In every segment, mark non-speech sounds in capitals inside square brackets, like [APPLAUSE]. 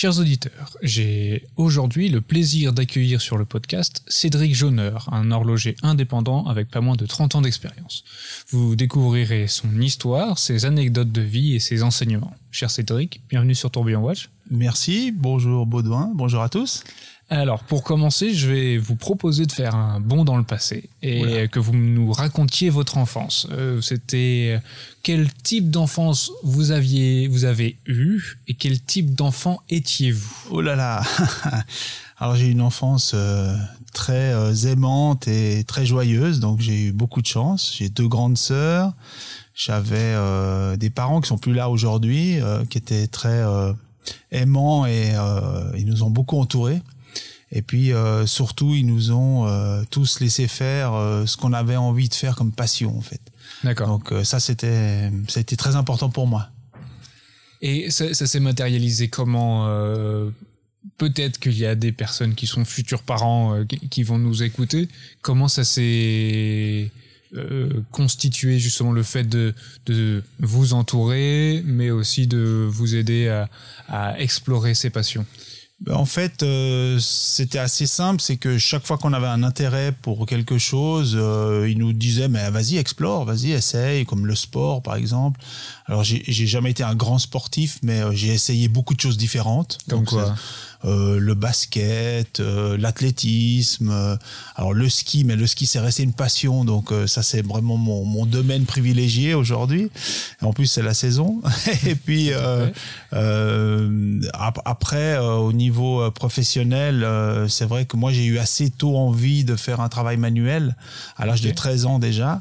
Chers auditeurs, j'ai aujourd'hui le plaisir d'accueillir sur le podcast Cédric Jauneur, un horloger indépendant avec pas moins de 30 ans d'expérience. Vous découvrirez son histoire, ses anecdotes de vie et ses enseignements. Cher Cédric, bienvenue sur Tourbillon Watch. Merci, bonjour Baudouin, bonjour à tous. Alors, pour commencer, je vais vous proposer de faire un bond dans le passé et que vous nous racontiez votre enfance. Euh, c'était euh, quel type d'enfance vous aviez, vous avez eu et quel type d'enfant étiez-vous? Oh là là [LAUGHS] Alors j'ai eu une enfance euh, très aimante et très joyeuse, donc j'ai eu beaucoup de chance. J'ai deux grandes sœurs. J'avais des parents qui sont plus là aujourd'hui, qui étaient très aimants et ils nous ont beaucoup entourés. Et puis euh, surtout, ils nous ont euh, tous laissé faire euh, ce qu'on avait envie de faire comme passion en fait. D'accord. Donc ça c'était ça a été très important pour moi. Et ça, ça s'est matérialisé comment Peut-être qu'il y a des personnes qui sont futurs parents qui vont nous écouter. Comment ça s'est constitué justement le fait de, de vous entourer, mais aussi de vous aider à, à explorer ces passions? En fait, euh, c'était assez simple, c'est que chaque fois qu'on avait un intérêt pour quelque chose, euh, ils nous disaient mais vas-y explore, vas-y essaye, comme le sport par exemple. Alors j'ai jamais été un grand sportif, mais euh, j'ai essayé beaucoup de choses différentes. Donc quoi? Euh, le basket, euh, l'athlétisme, euh, alors le ski, mais le ski c'est resté une passion, donc ça c'est vraiment mon, mon, domaine privilégié aujourd'hui. En plus c'est la saison. [LAUGHS] Et puis après au niveau professionnel, c'est vrai que moi j'ai eu assez tôt envie de faire un travail manuel à l'âge de 13 ans déjà.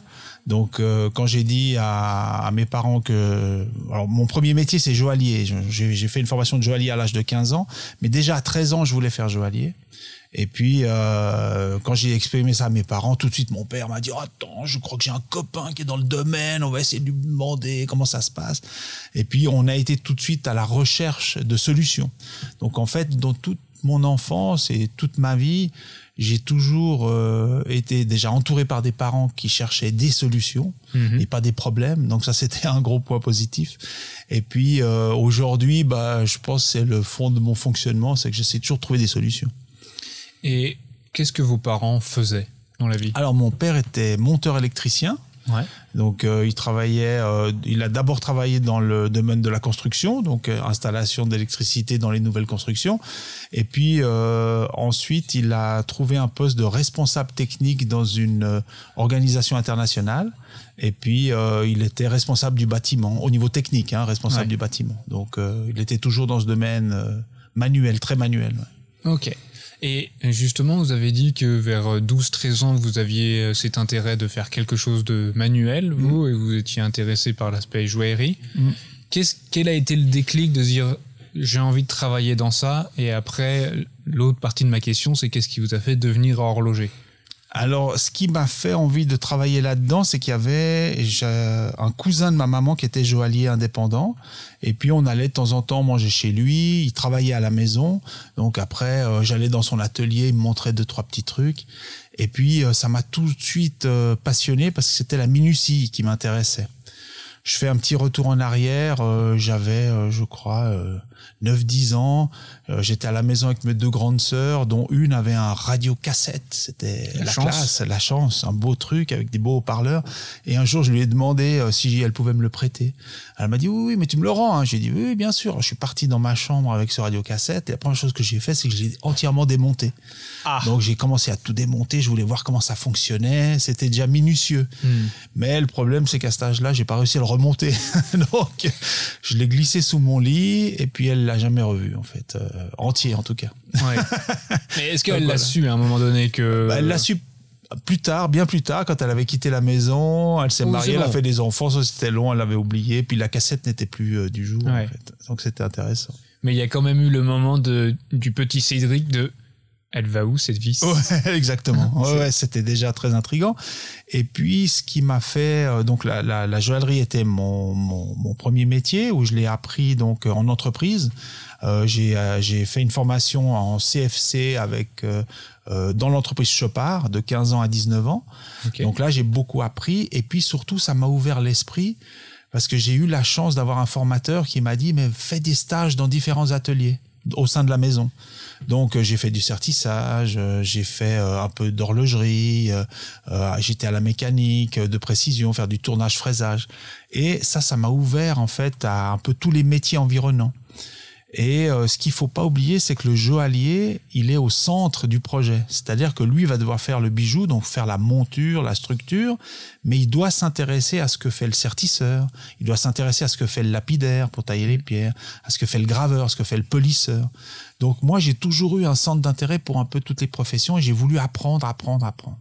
Donc, euh, quand j'ai dit à, mes parents que, alors mon premier métier c'est joaillier. J'ai fait une formation de joaillier à l'âge de 15 ans, mais déjà à 13 ans je voulais faire joaillier. Et puis, euh, quand j'ai exprimé ça à mes parents, tout de suite mon père m'a dit attends, je crois que j'ai un copain qui est dans le domaine, on va essayer de lui demander comment ça se passe. Et puis, on a été tout de suite à la recherche de solutions. Donc, en fait, dans toute mon enfance et toute ma vie, j'ai toujours euh, été déjà entouré par des parents qui cherchaient des solutions mhm. et pas des problèmes. Donc ça, c'était un gros point positif. Et puis euh, aujourd'hui, bah, je pense que c'est le fond de mon fonctionnement, c'est que j'essaie toujours de trouver des solutions. Et qu'est-ce que vos parents faisaient dans la vie? Alors mon père était monteur électricien. Ouais. Donc euh, il travaillait, euh, il a d'abord travaillé dans le domaine de la construction, donc euh, installation d'électricité dans les nouvelles constructions, et puis ensuite il a trouvé un poste de responsable technique dans une organisation internationale, et puis il était responsable du bâtiment au niveau technique, hein, responsable du bâtiment. Donc il était toujours dans ce domaine manuel, très manuel. Ok. Et justement, vous avez dit que vers 12-13 ans, vous aviez euh, cet intérêt de faire quelque chose de manuel, vous, mm. et vous étiez intéressé par l'aspect joaillerie. Mm. Qu'est-ce, quel a été le déclic de dire j'ai envie de travailler dans ça Et après, l'autre partie de ma question, c'est qu'est-ce qui vous a fait devenir horloger? Alors, ce qui m'a fait envie de travailler là-dedans, c'est qu'il y avait un cousin de ma maman qui était joaillier indépendant. Et puis, on allait de temps en temps manger chez lui. Il travaillait à la maison. Donc, après, euh, j'allais dans son atelier, il me montrait deux, trois petits trucs. Et puis, euh, ça m'a tout de suite euh, passionné parce que c'était la minutie qui m'intéressait. Je fais un petit retour en arrière. J'avais, je crois, 9-10 ans. Euh, j'étais à la maison avec mes deux grandes sœurs, dont une avait un radio cassette. C'était la, classe, la chance, un beau truc avec des beaux haut-parleurs. Et un jour, je lui ai demandé euh, si elle pouvait me le prêter. Elle m'a dit oui, oui, mais tu me le rends. Hein. J'ai dit oui, bien sûr. Je suis parti dans ma chambre avec ce radio cassette et la première chose que j'ai fait, c'est que je l'ai entièrement démonté. Ah. Donc j'ai commencé à tout démonter. Je voulais voir comment ça fonctionnait. C'était déjà minutieux. Hmm. Mais le problème, c'est qu'à cet âge-là, j'ai pas réussi à le remonter. [LAUGHS] Donc je l'ai glissé sous mon lit et puis elle l'a jamais revu en fait, euh, entier en tout cas. [LAUGHS] Mais est-ce qu'elle l'a su à un moment donné que bah, Elle l'a su plus tard, bien plus tard, quand elle avait quitté la maison, elle s'est mariée, elle a fait des enfants, c'était long, elle l'avait oublié, puis la cassette n'était plus euh, du jour en fait. Donc c'était intéressant. Mais il y a quand même eu le moment de du petit Cédric de elle va où cette ouais, [LAUGHS] Exactement. [LAUGHS] ouais, c'était déjà très intrigant. Et puis, ce qui m'a fait, euh, donc la, la, la, joaillerie était mon, mon, mon, premier métier où je l'ai appris donc en entreprise. Euh, j'ai euh, j'ai fait une formation en CFC avec euh, euh, dans l'entreprise Chopard de 15 ans à 19 ans. Donc là, j'ai beaucoup appris. Et puis surtout, ça m'a ouvert l'esprit parce que j'ai eu la chance d'avoir un formateur qui m'a dit mais fais des stages dans différents ateliers. Au sein de la maison. Donc euh, j'ai fait du certissage, euh, j'ai fait euh, un peu d'horlogerie, j'étais à la mécanique, de précision, faire du tournage, fraisage. Et ça, ça m'a ouvert en fait à un peu tous les métiers environnants. Et euh, ce qu'il faut pas oublier, c'est que le joaillier, il est au centre du projet. C'est-à-dire que lui va devoir faire le bijou, donc faire la monture, la structure, mais il doit s'intéresser à ce que fait le sertisseur, il doit s'intéresser à ce que fait le lapidaire pour tailler les pierres, à ce que fait le graveur, à ce que fait le polisseur. Donc moi, j'ai toujours eu un centre d'intérêt pour un peu toutes les professions et j'ai voulu apprendre, apprendre, apprendre.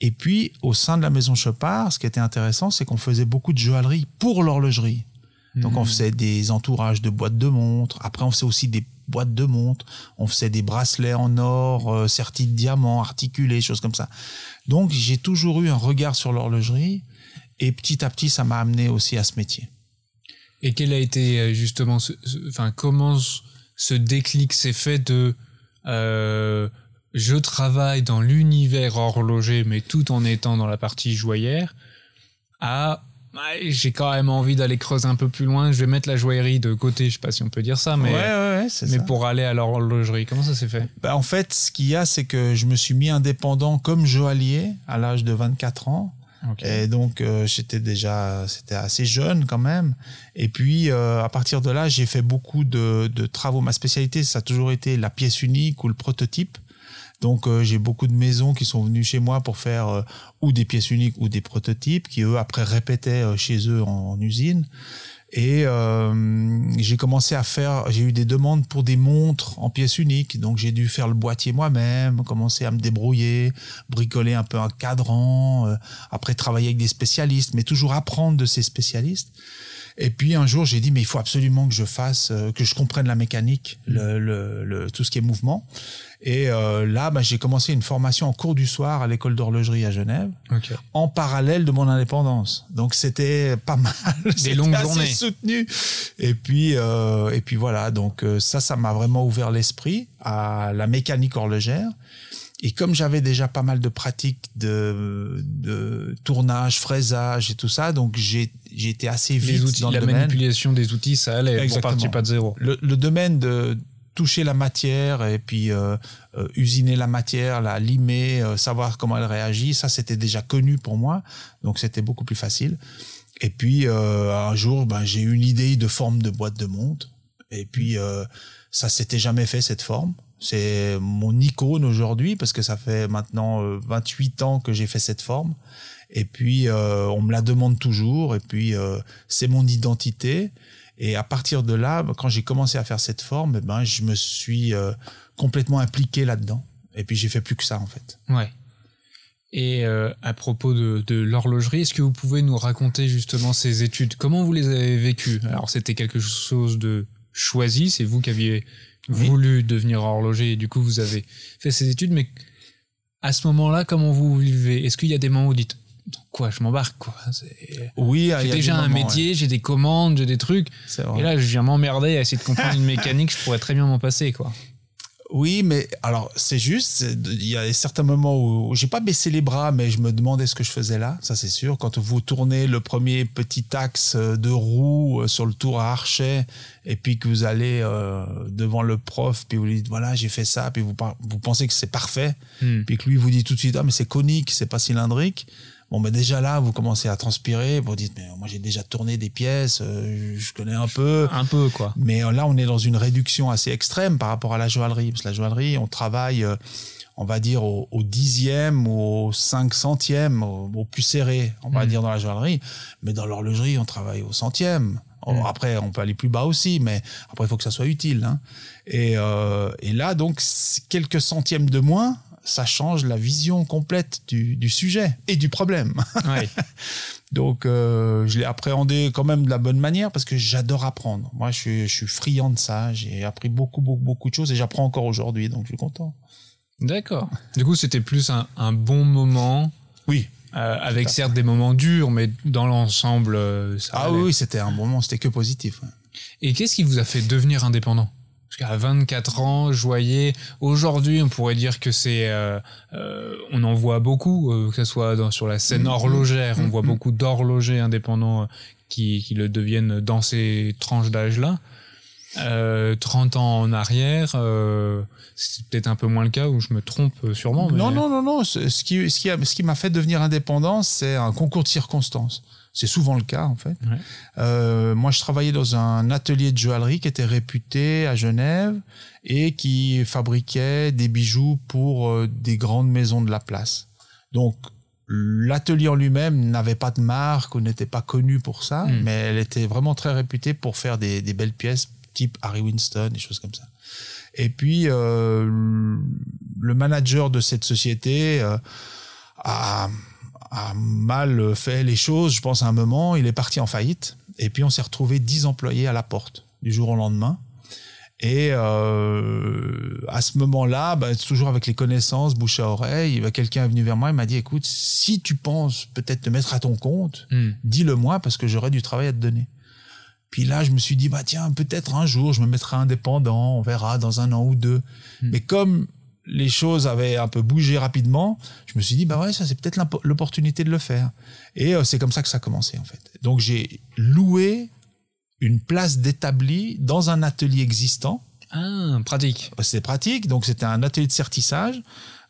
Et puis, au sein de la maison Chopard, ce qui était intéressant, c'est qu'on faisait beaucoup de joaillerie pour l'horlogerie. Donc on hmm. faisait des entourages de boîtes de montres. Après on faisait aussi des boîtes de montres. On faisait des bracelets en or, euh, sertis de diamants, articulés, choses comme ça. Donc j'ai toujours eu un regard sur l'horlogerie et petit à petit ça m'a amené aussi à ce métier. Et quel a été euh, justement, enfin comment ce déclic s'est fait de euh, je travaille dans l'univers horloger mais tout en étant dans la partie joyeuse à j'ai quand même envie d'aller creuser un peu plus loin. Je vais mettre la joaillerie de côté, je sais pas si on peut dire ça, mais, ouais, mais pour aller à l'horlogerie, comment ça s'est fait? Bah, En fait, ce qu'il y a, c'est que je me suis mis indépendant comme joaillier à l'âge de 24 ans. Et donc euh, j'étais déjà, c'était assez jeune quand même. Et puis euh, à partir de là, j'ai fait beaucoup de, de travaux. Ma spécialité, ça a toujours été la pièce unique ou le prototype. Donc euh, j'ai beaucoup de maisons qui sont venues chez moi pour faire euh, ou des pièces uniques ou des prototypes qui eux après répétaient euh, chez eux en, usine. Et j'ai commencé à faire, j'ai eu des demandes pour des montres en pièces uniques, donc j'ai dû faire le boîtier moi-même, commencer à me débrouiller, bricoler un peu un cadran, après travailler avec des spécialistes, mais toujours apprendre de ces spécialistes. Et puis un jour, j'ai dit mais il faut absolument que je fasse, que je comprenne la mécanique, le, le, tout ce qui est mouvement. Et euh, là, bah, j'ai commencé une formation en cours du soir à l'école d'horlogerie à Genève, en parallèle de mon indépendance. Donc c'était pas mal, [LAUGHS] des longues assez journées soutenu. Et puis euh, et puis voilà, donc euh, ça, ça m'a vraiment ouvert l'esprit à la mécanique horlogère. Et comme j'avais déjà pas mal de pratiques de, de tournage, fraisage et tout ça, donc j'ai j'ai été assez vite outils, dans la manipulation des outils, ça allait. Exactement. pas de zéro. Le, le domaine de toucher la matière et puis euh, euh, usiner la matière, la limer, euh, savoir comment elle réagit, ça c'était déjà connu pour moi, donc c'était beaucoup plus facile. Et puis un jour, ben, j'ai eu une idée de forme de boîte de montre, et puis ça s'était jamais fait cette forme. C'est mon icône aujourd'hui parce que ça fait maintenant 28 ans que j'ai fait cette forme. Et puis on me la demande toujours. Et puis c'est mon identité. Et à partir de là, quand j'ai commencé à faire cette forme, eh ben, je me suis euh, complètement impliqué là-dedans. Et puis j'ai fait plus que ça en fait. Ouais. Et euh, à propos de, de l'horlogerie, est-ce que vous pouvez nous raconter justement ces études? Comment vous les avez vécues? Alors c'était quelque chose de choisi, c'est vous qui aviez voulu devenir horloger et du coup vous avez fait ces études, mais à ce moment-là, comment vous vivez? Est-ce qu'il y a des moments où vous dites quoi je m'embarque quoi. Oui j'ai déjà un métier j'ai des commandes j'ai des trucs. Et là je viens m'emmerder à essayer de comprendre une mécanique je pourrais très bien m'en passer quoi. Oui mais alors c'est juste il y a certains moments où, j'ai pas baissé les bras mais je me demandais ce que je faisais là ça c'est sûr. Quand vous tournez le premier petit axe de roue euh, sur le tour à archet et puis que vous allez euh, devant le prof puis vous lui dites voilà j'ai fait ça puis vous vous pensez que c'est parfait. Hmm. puis que lui vous dit tout de suite ah mais c'est conique c'est pas cylindrique Bon, mais déjà là, vous commencez à transpirer. Vous dites, mais moi j'ai déjà tourné des pièces, euh, je connais un peu. Un peu, quoi. Mais euh, là, on est dans une réduction assez extrême par rapport à la joaillerie. Parce que la joaillerie, on travaille, euh, on va dire, au, dixième ou au cinq centième, au, plus serré, on va hmm. dire, dans la joaillerie. Mais dans l'horlogerie, on travaille au centième. Hmm. Après, on peut aller plus bas aussi, mais après, il faut que ça soit utile. Hein. Et, et là, donc, quelques centièmes de moins, ça change la vision complète du, du sujet et du problème. [LAUGHS] Donc, euh, je l'ai appréhendé quand même de la bonne manière parce que j'adore apprendre. Moi, je suis, je suis friand de ça. J'ai appris beaucoup, beaucoup, beaucoup de choses et j'apprends encore aujourd'hui. Donc, je suis content. D'accord. Du coup, c'était plus un, un, bon moment. Oui. Euh, avec certes des moments durs, mais dans l'ensemble, euh, ça. Ah oui, c'était un bon moment. C'était que positif. Et qu'est-ce qui vous a fait devenir indépendant? Parce qu'à 24 ans, joyer. Aujourd'hui, on pourrait dire que c'est, euh, euh, on en voit beaucoup, euh, que ce soit dans, sur la scène mm-hmm. horlogère, on voit mm-hmm. beaucoup d'horlogers indépendants qui, qui le deviennent dans ces tranches d'âge-là. Euh, 30 ans en arrière, euh, c'est peut-être un peu moins le cas où je me trompe euh, sûrement. mais- Non, non, non, non. Ce ce qui, ce qui, a- ce qui m'a fait devenir indépendant, c'est un concours de circonstances. C'est souvent le cas, en fait. Ouais. Euh, moi, je travaillais dans un atelier de joaillerie qui était réputé à Genève et qui fabriquait des bijoux pour euh, des grandes maisons de la place. Donc, l'atelier en lui-même n'avait pas de marque ou n'était pas connu pour ça, Mm. mais elle était vraiment très réputée pour faire des, des belles pièces type Harry Winston, des choses comme ça. Et puis, euh, le manager de cette société euh, a, a mal fait les choses, je pense, à un moment. Il est parti en faillite. Et puis, on s'est retrouvé 10 employés à la porte du jour au lendemain. Et euh, à ce moment-là, bah, toujours avec les connaissances, bouche à oreille, bah, quelqu'un est venu vers moi et m'a dit, écoute, si tu penses peut-être te mettre à ton compte, Hmm. dis-le moi parce que j'aurai du travail à te donner. Puis là, je me suis dit, bah tiens, peut-être un jour, je me mettrai indépendant, on verra dans un an ou deux. Mm. Mais comme les choses avaient un peu bougé rapidement, je me suis dit, bah ouais, ça c'est peut-être l'opportunité de le faire. Et euh, c'est comme ça que ça a commencé en fait. Donc j'ai loué une place d'établi dans un atelier existant. Ah, pratique. C'est pratique, donc c'était un atelier de sertissage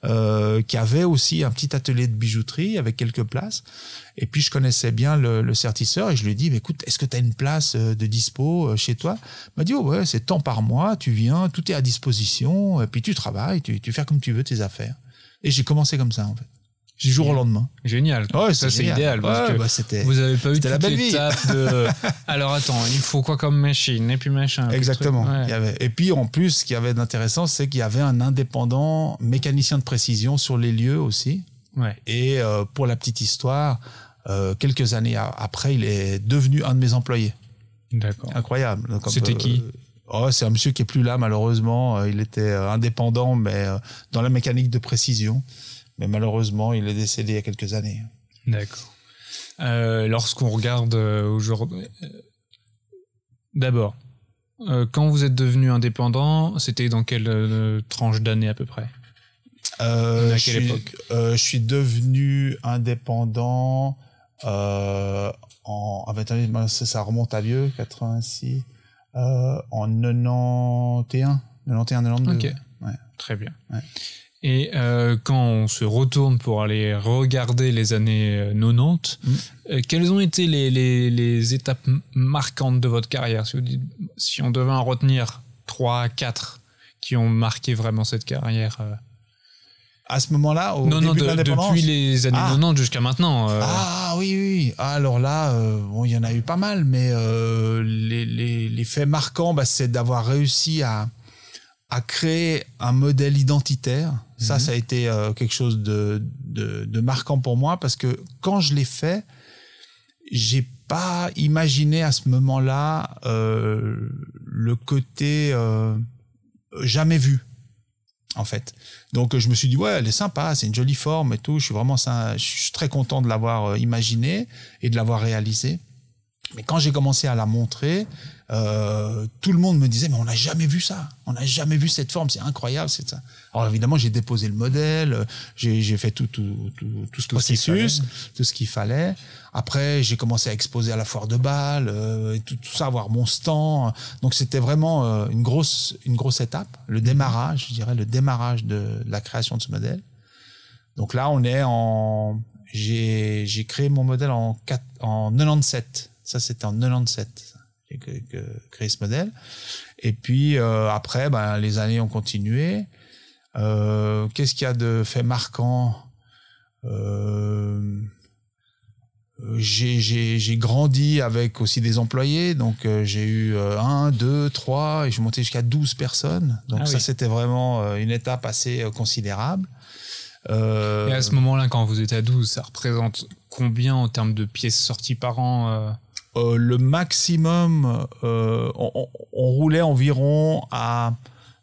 euh, qui avait aussi un petit atelier de bijouterie avec quelques places. Et puis je connaissais bien le, le sertisseur et je lui ai dit, écoute, est-ce que tu as une place euh, de dispo euh, chez toi? Il m'a dit, oh ouais, c'est tant par mois, tu viens, tout est à disposition, et puis tu travailles, tu, tu fais comme tu veux tes affaires. Et j'ai commencé comme ça en fait, du jour au lendemain. Génial. Ouais, ça, c'est idéal. Parce Ouais, que bah, vous avez pas eu toute la belle vie. de. [LAUGHS] Alors attends, il faut quoi comme machine? Et puis machin. Exactement. truc. Ouais. Il y avait... Et puis en plus, ce qu'il y avait d'intéressant, c'est qu'il y avait un indépendant mécanicien de précision sur les lieux aussi. Ouais. Et euh, pour la petite histoire, euh, quelques années a- après, il est devenu un de mes employés. D'accord. Incroyable. C'était qui? euh, Oh, c'est un monsieur qui est plus là malheureusement. Il était indépendant, mais dans la mécanique de précision. Mais malheureusement, il est décédé il y a quelques années. D'accord. Euh, Lorsqu'on regarde euh, aujourd'hui. euh, D'abord, euh, quand vous êtes devenu indépendant, c'était dans quelle euh, tranche d'année à peu près Euh, À je quelle suis- époque euh, Je suis devenu indépendant euh, en. Ah, ben, ben, ça, remonte à vieux, 86. Euh, en 91, 91, 92. Ok. Ouais. Très bien. Ouais. Et euh, quand on se retourne pour aller regarder les années euh, 90, Mm. euh, quelles ont été les, les, les étapes marquantes de votre carrière? Si, vous dites- si on devait en retenir 3, 4 qui ont marqué vraiment cette carrière euh, À ce moment-là, au Non, non, début de- de l'indépendance? depuis les années Ah. 90 jusqu'à maintenant. euh, Ah oui, oui. Alors là, euh, bon, il y en a eu pas mal, mais euh, les, les, les faits marquants, bah, c'est d'avoir réussi à, à créer un modèle identitaire. Ça, Mhm. ça a été euh, quelque chose de, de, de marquant pour moi parce que quand je l'ai fait, j'ai pas imaginé à ce moment-là euh, le côté euh, jamais vu en fait. Donc je me suis dit ouais, elle est sympa, c'est une jolie forme et tout. Je suis vraiment ça, je suis très content de l'avoir imaginé et de l'avoir réalisé. Mais quand j'ai commencé à la montrer, euh, tout le monde me disait mais on n'a jamais vu ça, on n'a jamais vu cette forme, c'est incroyable, c'est ça. Alors évidemment j'ai déposé le modèle, j'ai j'ai fait tout tout tout, tout ce Tout processus, tout ce qu'il fallait. Après j'ai commencé à exposer à la foire de Bâle, euh, et tout, tout ça, avoir mon stand. Donc c'était vraiment euh, une grosse une grosse étape, le démarrage, je dirais le démarrage de, de la création de ce modèle. Donc là on est en j'ai j'ai créé mon modèle en quatre- en 97. Ça c'était en 97 j'ai que- que- créé ce modèle. Et puis euh, après, ben, les années ont continué. Euh, Qu'est-ce qu'il y a de fait marquant euh, j'ai- grandi avec aussi des employés, donc euh, j'ai eu un, deux, trois, et je suis monté jusqu'à 12 personnes. Donc Ah ça, oui. c'était vraiment une étape assez considérable. Et à ce moment-là, quand vous êtes à 12, ça représente combien en termes de pièces sorties par an euh, le maximum, euh, on, roulait environ à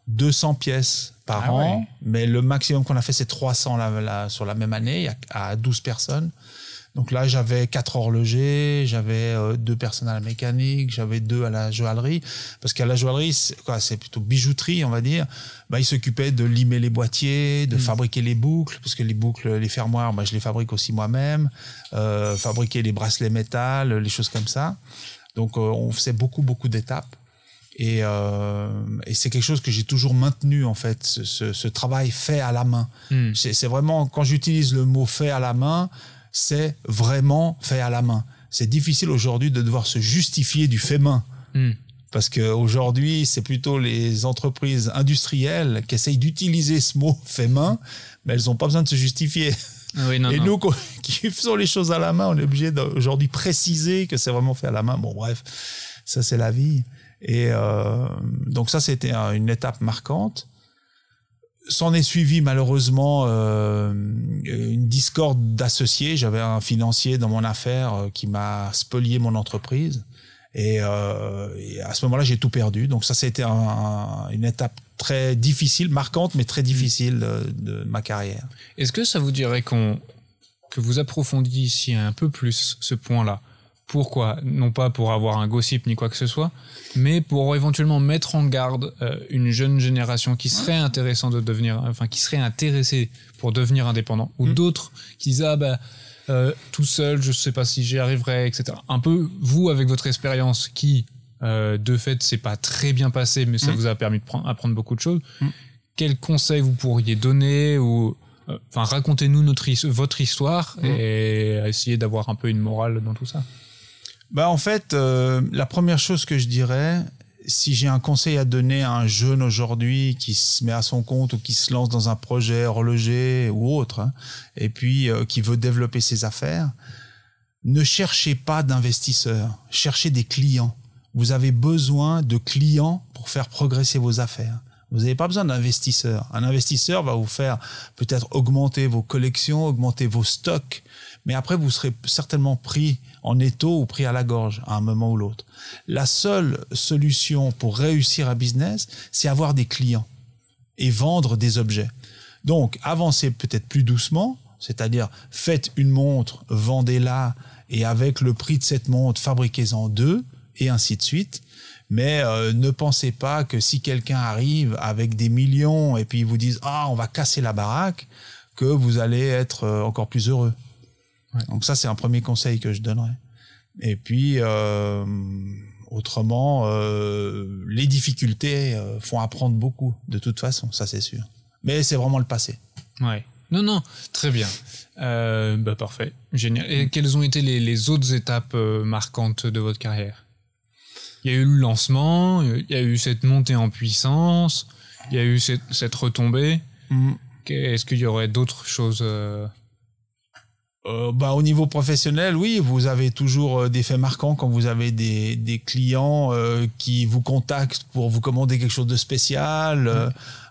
200 pièces par Ah an, ouais. mais le maximum qu'on a fait, c'est 300 la- la- sur la même année, à, à 12 personnes. Donc là, j'avais quatre horlogers, j'avais euh, deux personnes à la mécanique, j'avais deux à la joaillerie, parce qu'à la joaillerie, c'est plutôt bijouterie, on va dire. Bah, ils s'occupaient de limer les boîtiers, de Mm. fabriquer les boucles, parce que les boucles, les fermoirs, bah, je les fabrique aussi moi-même, euh, fabriquer les bracelets métal, les choses comme ça. Donc, euh, on faisait beaucoup, beaucoup d'étapes. Et, euh, et c'est quelque chose que j'ai toujours maintenu en fait, ce, ce, ce travail fait à la main. C'est c'est vraiment quand j'utilise le mot fait à la main, c'est vraiment fait à la main. C'est difficile aujourd'hui de devoir se justifier du fait main. Hmm. Parce qu'aujourd'hui, c'est plutôt les entreprises industrielles qui essayent d'utiliser ce mot [LAUGHS] fait main, mais elles n'ont pas besoin de se justifier. Ah oui, non, Et non. nous, [LAUGHS] qui faisons les choses à la main, on est obligé d'aujourd'hui préciser que c'est vraiment fait à la main. Bon, bref, ça c'est la vie. Et euh, donc ça, c'était un- une étape marquante. S'en est suivi malheureusement euh, une discorde d'associés. J'avais un financier dans mon affaire euh, qui m'a spolié mon entreprise. Et, euh, et à ce moment-là, j'ai tout perdu. Donc ça, c'était un- un- une étape très difficile, marquante, mais très difficile de, ma carrière. Est-ce que ça vous dirait que vous approfondissiez un peu plus ce point-là? Pourquoi? Non pas pour avoir un gossip ni quoi que ce soit, mais pour éventuellement mettre en garde euh, une jeune génération qui serait intéressant de devenir, enfin qui serait intéressée pour devenir indépendant, ou Mm. d'autres qui disent ah bah euh, tout seul, je sais pas si j'y arriverai, etc. Un peu vous avec votre expérience qui euh, de fait c'est pas très bien passé, mais ça Mm. vous a permis de prendre- apprendre beaucoup de choses. Mm. Quels conseils vous pourriez donner ou Enfin, racontez-nous notre votre histoire et essayez d'avoir un peu une morale dans tout ça. Bah en fait, euh, la première chose que je dirais, si j'ai un conseil à donner à un jeune aujourd'hui qui se met à son compte ou qui se lance dans un projet horloger ou autre, hein, et puis euh, qui veut développer ses affaires, ne cherchez pas d'investisseurs, cherchez des clients. Vous avez besoin de clients pour faire progresser vos affaires. Vous n'avez pas besoin d'investisseurs. Un investisseur va vous faire peut-être augmenter vos collections, augmenter vos stocks, mais après vous serez certainement pris en étau ou pris à la gorge à un moment ou l'autre. La seule solution pour réussir un business, c'est avoir des clients et vendre des objets. Donc, avancez peut-être plus doucement, c'est-à-dire faites une montre, vendez-la, et avec le prix de cette montre, fabriquez-en deux, et ainsi de suite. Mais euh, ne pensez pas que si quelqu'un arrive avec des millions et puis ils vous disent ah on va casser la baraque, que vous allez être euh, encore plus heureux. Ouais. Donc ça c'est un premier conseil que je donnerais. Et puis euh, autrement, euh, les difficultés euh, font apprendre beaucoup de toute façon, ça c'est sûr. Mais c'est vraiment le passé. Ouais. Non, non, très bien. Euh, bah parfait, génial. Et quelles ont été les, les autres étapes marquantes de votre carrière? Il y a eu le lancement, il y a eu cette montée en puissance, il y a eu cette, cette retombée. Est-ce qu'il y aurait d'autres choses euh, bah, au niveau professionnel, oui, vous avez toujours euh, des faits marquants quand vous avez des, des clients euh, qui vous contactent pour vous commander quelque chose de spécial. euh,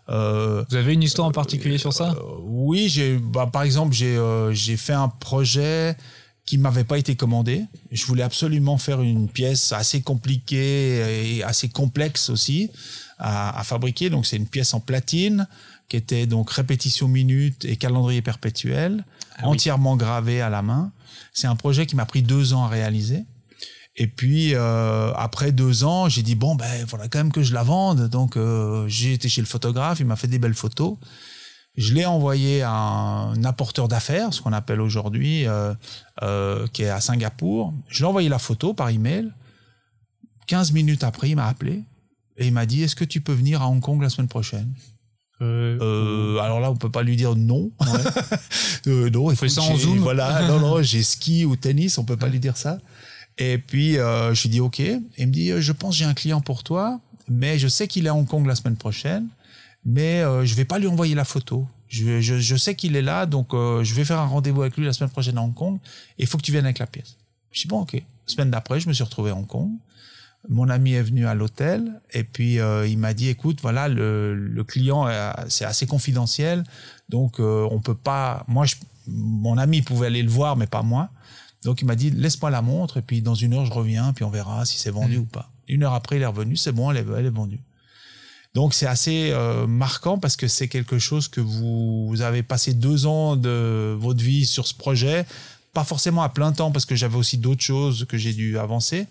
euh, Vous avez une histoire en particulier sur ça? euh, oui, j'ai, bah, par exemple, j'ai euh, j'ai fait un projet qui m'avait pas été commandé. Je voulais absolument faire une pièce assez compliquée et assez complexe aussi à, à fabriquer. Donc c'est une pièce en platine qui était donc répétition minute et calendrier perpétuel, Ah oui. entièrement gravé à la main. C'est un projet qui m'a pris deux ans à réaliser. Et puis euh, après deux ans, j'ai dit bon ben voilà quand même que je la vende. Donc euh, j'ai été chez le photographe, il m'a fait des belles photos. Je l'ai envoyé à un apporteur d'affaires, ce qu'on appelle aujourd'hui, euh, qui est à Singapour. Je lui ai envoyé la photo par email. 15 minutes après, il m'a appelé et il m'a dit Est-ce que tu peux venir à Hong Kong la semaine prochaine? Euh, alors là, on peut pas lui dire non. [LAUGHS] euh, non, écoute, ça en Zoom. Voilà, [LAUGHS] non, non, j'ai ski ou tennis, on peut pas lui dire ça. Et puis, euh, je lui dis OK. Il me dit, euh, je pense j'ai un client pour toi, mais je sais qu'il est à Hong Kong la semaine prochaine, mais euh, je vais pas lui envoyer la photo. Je, je, je sais qu'il est là, donc euh, je vais faire un rendez-vous avec lui la semaine prochaine à Hong Kong. Et il faut que tu viennes avec la pièce. Je dis bon, OK. Semaine d'après, je me suis retrouvé à Hong Kong. Mon ami est venu à l'hôtel et puis euh, il m'a dit écoute voilà le, le client c'est assez confidentiel donc euh, on peut pas moi je, mon ami pouvait aller le voir mais pas moi. Donc il m'a dit laisse-moi la montre et puis dans une heure je reviens puis on verra si c'est vendu Mhm. ou pas. Une heure après il est revenu c'est bon elle est, elle est vendue. Donc c'est assez euh, marquant parce que c'est quelque chose que vous, vous avez passé deux ans de votre vie sur ce projet pas forcément à plein temps parce que j'avais aussi d'autres choses que j'ai dû avancer,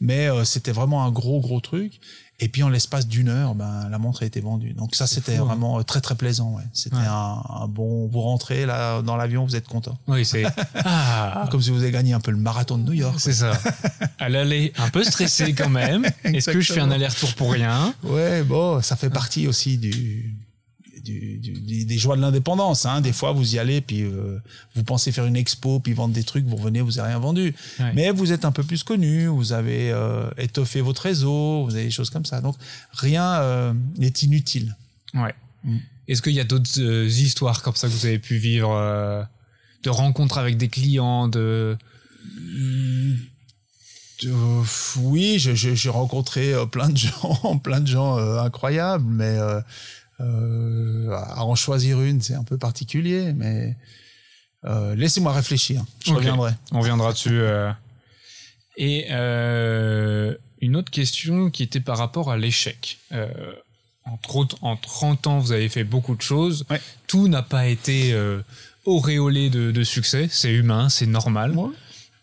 mais euh, c'était vraiment un gros gros truc. Et puis en l'espace d'une heure, ben la montre a été vendue. Donc ça c'était fou, hein. vraiment euh, très très plaisant. Ouais. C'était Ouais. un, un bon. Vous rentrez là dans l'avion, vous êtes content. Oui, c'est. [LAUGHS] Ah, Comme si vous avez gagné un peu le marathon de New York. c'est ça. À l'aller, un peu stressé quand même. [LAUGHS] Est-ce que je fais un aller-retour pour rien? Ouais, bon, ça fait partie aussi du, du, du- des- joies de l'indépendance. Hein. Des fois, vous y allez, puis euh, vous pensez faire une expo, puis vendre des trucs, vous revenez, vous n'avez rien vendu. Ouais. Mais vous êtes un peu plus connu, vous avez euh, étoffé votre réseau, vous avez des choses comme ça. Donc, rien euh, n'est inutile. Ouais. Mm. Est-ce qu'il y a d'autres histoires comme ça que vous avez pu vivre de rencontres avec des clients, de Euh, oui, j'ai rencontré plein de gens, [LAUGHS] plein de gens euh, incroyables, mais euh, euh, à en choisir une, c'est un peu particulier. Mais euh, laissez-moi réfléchir. Je Ok. reviendrai. On reviendra dessus. euh. Et une autre question qui était par rapport à l'échec. Entre autres, en 30 ans, vous avez fait beaucoup de choses. Ouais. Tout n'a pas été auréolé de, de succès. C'est humain, c'est normal.